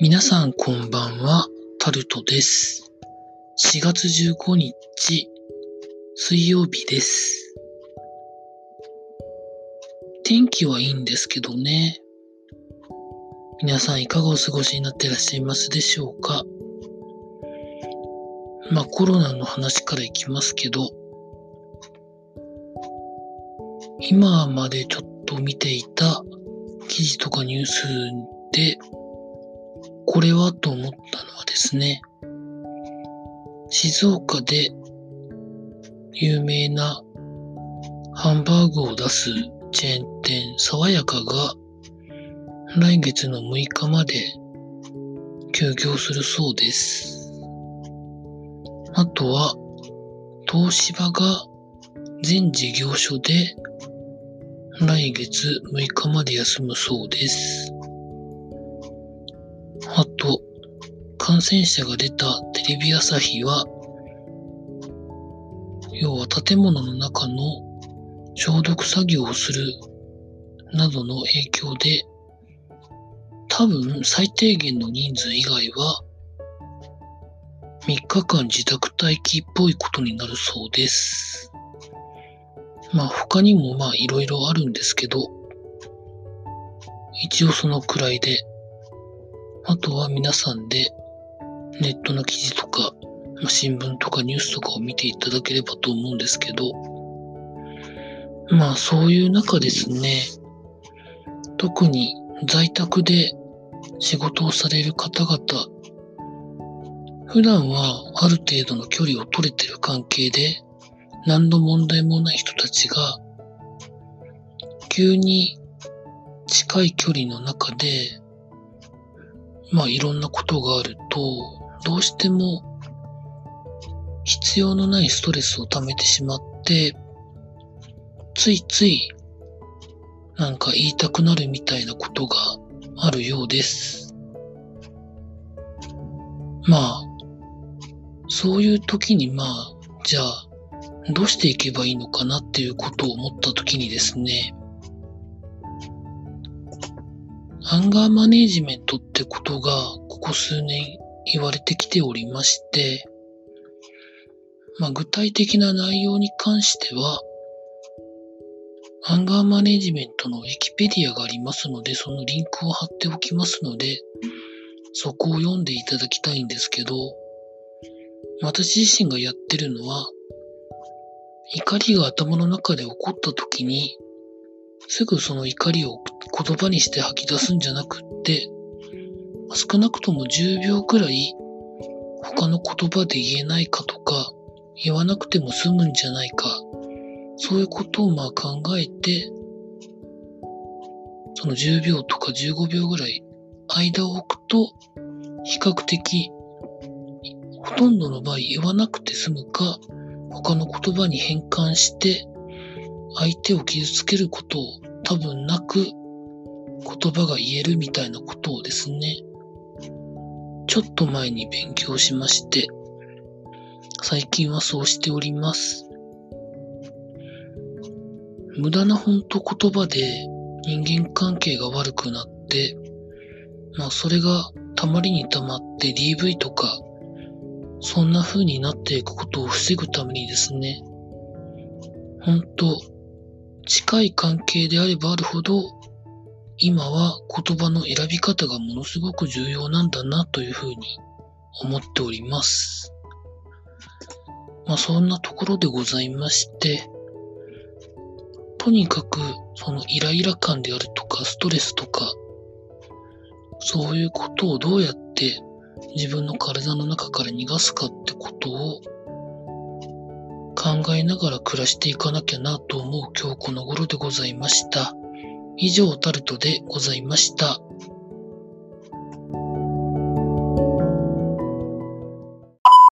皆さんこんばんは、タルトです。4月15日、水曜日です。天気はいいんですけどね。皆さんいかがお過ごしになってらっしゃいますでしょうか？まあコロナの話からいきますけど、今までちょっと見ていた記事とかニュースで、これはと思ったのはですね、静岡で有名なハンバーグを出すチェーン店、爽やかが来月の6日まで休業するそうです。あとは、東芝が全事業所で来月6日まで休むそうです。あと、感染者が出たテレビ朝日は、要は建物の中の消毒作業をするなどの影響で、多分最低限の人数以外は、3日間自宅待機っぽいことになるそうです。まあ他にもまあいろいろあるんですけど、一応そのくらいで、あとは皆さんでネットの記事とか、ま新聞とかニュースとかを見ていただければと思うんですけど、まあそういう中ですね、特に在宅で仕事をされる方々、普段はある程度の距離を取れてる関係で、何の問題もない人たちが、急に近い距離の中で、まあいろんなことがあると、どうしても必要のないストレスを溜めてしまって、ついついなんか言いたくなるみたいなことがあるようです。まあ、そういう時にまあ、じゃあ、どうしていけばいいのかなっていうことを思った時にですね、アンガーマネージメントってことがここ数年言われてきておりまして、まあ、具体的な内容に関しては、アンガーマネージメントのウィキペディアがありますので、そのリンクを貼っておきますので、そこを読んでいただきたいんですけど、私自身がやってるのは、怒りが頭の中で起こった時に、すぐその怒りを言葉にして吐き出すんじゃなくって、少なくとも10秒くらい他の言葉で言えないかとか、言わなくても済むんじゃないか、そういうことをまあ考えて、その10秒とか15秒ぐらい間を置くと、比較的、ほとんどの場合言わなくて済むか、他の言葉に変換して、相手を傷つけることを多分なく言葉が言えるみたいなことをですね、ちょっと前に勉強しまして、最近はそうしております。無駄な本当言葉で人間関係が悪くなって、まあそれがたまりにたまって DV とか、そんな風になっていくことを防ぐためにですね、本当近い関係であればあるほど、今は言葉の選び方がものすごく重要なんだなというふうに思っております。まあそんなところでございまして、とにかくそのイライラ感であるとかストレスとか、そういうことをどうやって自分の体の中から逃がすかってことを考えながら暮らしていかなきゃなと思う今日この頃でございました。以上タルトでございました。